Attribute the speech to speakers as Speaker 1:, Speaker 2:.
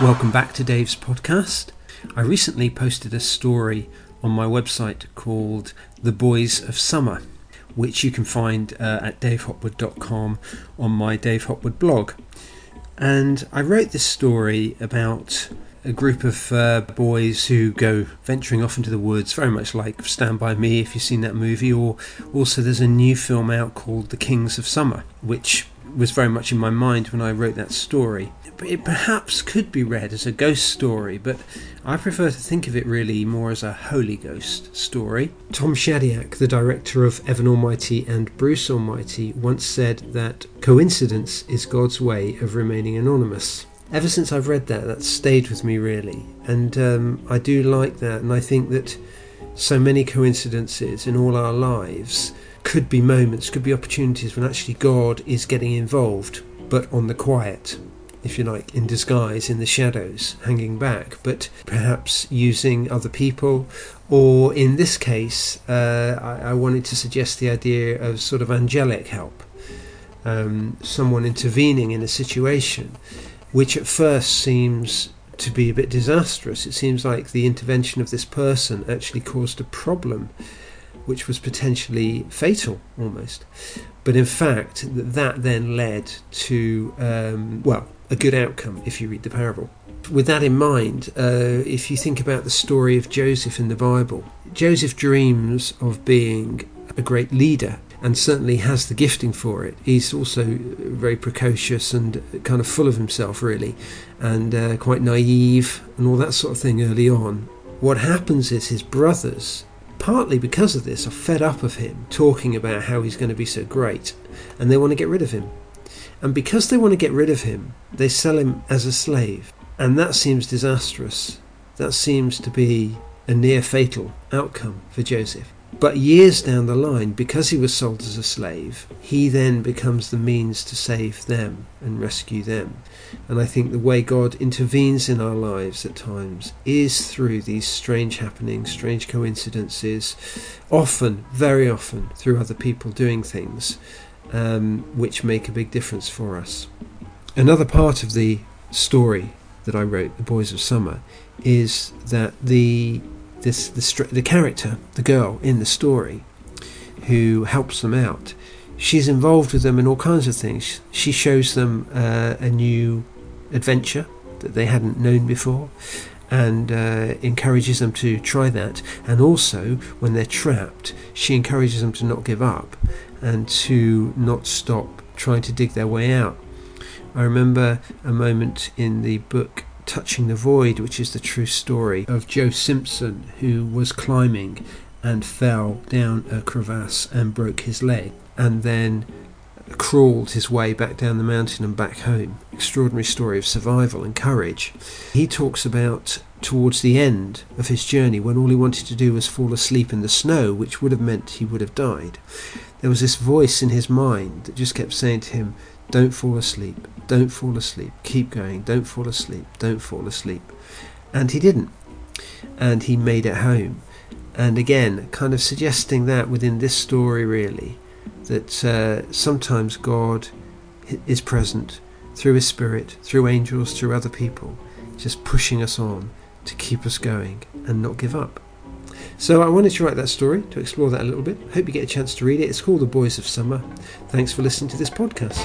Speaker 1: Welcome back to Dave's podcast. I recently posted a story on my website called The Boys of Summer, which you can find uh, at davehopwood.com on my Dave Hopwood blog. And I wrote this story about a group of uh, boys who go venturing off into the woods, very much like Stand By Me, if you've seen that movie, or also there's a new film out called The Kings of Summer, which was very much in my mind when I wrote that story. It perhaps could be read as a ghost story, but I prefer to think of it really more as a Holy Ghost story. Tom Shadyac, the director of Evan Almighty and Bruce Almighty, once said that coincidence is God's way of remaining anonymous. Ever since I've read that, that's stayed with me really, and um, I do like that, and I think that so many coincidences in all our lives could be moments, could be opportunities when actually God is getting involved, but on the quiet, if you like, in disguise, in the shadows, hanging back, but perhaps using other people. Or in this case, uh, I, I, wanted to suggest the idea of sort of angelic help, um, someone intervening in a situation which at first seems to be a bit disastrous. It seems like the intervention of this person actually caused a problem which was potentially fatal almost. But in fact, that then led to, um, well, a good outcome if you read the parable. With that in mind, uh, if you think about the story of Joseph in the Bible, Joseph dreams of being a great leader and certainly has the gifting for it. He's also very precocious and kind of full of himself, really, and uh, quite naive and all that sort of thing early on. What happens is his brothers partly because of this, are fed up of him talking about how he's going to be so great and they want to get rid of him. And because they want to get rid of him, they sell him as a slave. And that seems disastrous. That seems to be a near fatal outcome for Joseph. But years down the line, because he was sold as a slave, he then becomes the means to save them and rescue them. And I think the way God intervenes in our lives at times is through these strange happenings, strange coincidences, often, very often, through other people doing things um, which make a big difference for us. Another part of the story that I wrote, The Boys of Summer, is that the this the, the character, the girl in the story, who helps them out, she's involved with them in all kinds of things. She shows them uh, a new adventure that they hadn't known before and uh, encourages them to try that. And also, when they're trapped, she encourages them to not give up and to not stop trying to dig their way out. I remember a moment in the book Touching the Void, which is the true story of Joe Simpson, who was climbing and fell down a crevasse and broke his leg, and then crawled his way back down the mountain and back home. Extraordinary story of survival and courage. He talks about towards the end of his journey when all he wanted to do was fall asleep in the snow, which would have meant he would have died. There was this voice in his mind that just kept saying to him, don't fall asleep. Don't fall asleep. Keep going. Don't fall asleep. Don't fall asleep. And he didn't. And he made it home. And again, kind of suggesting that within this story, really, that uh, sometimes God is present through His Spirit, through angels, through other people, just pushing us on to keep us going and not give up. So I wanted to write that story to explore that a little bit. Hope you get a chance to read it. It's called The Boys of Summer. Thanks for listening to this podcast.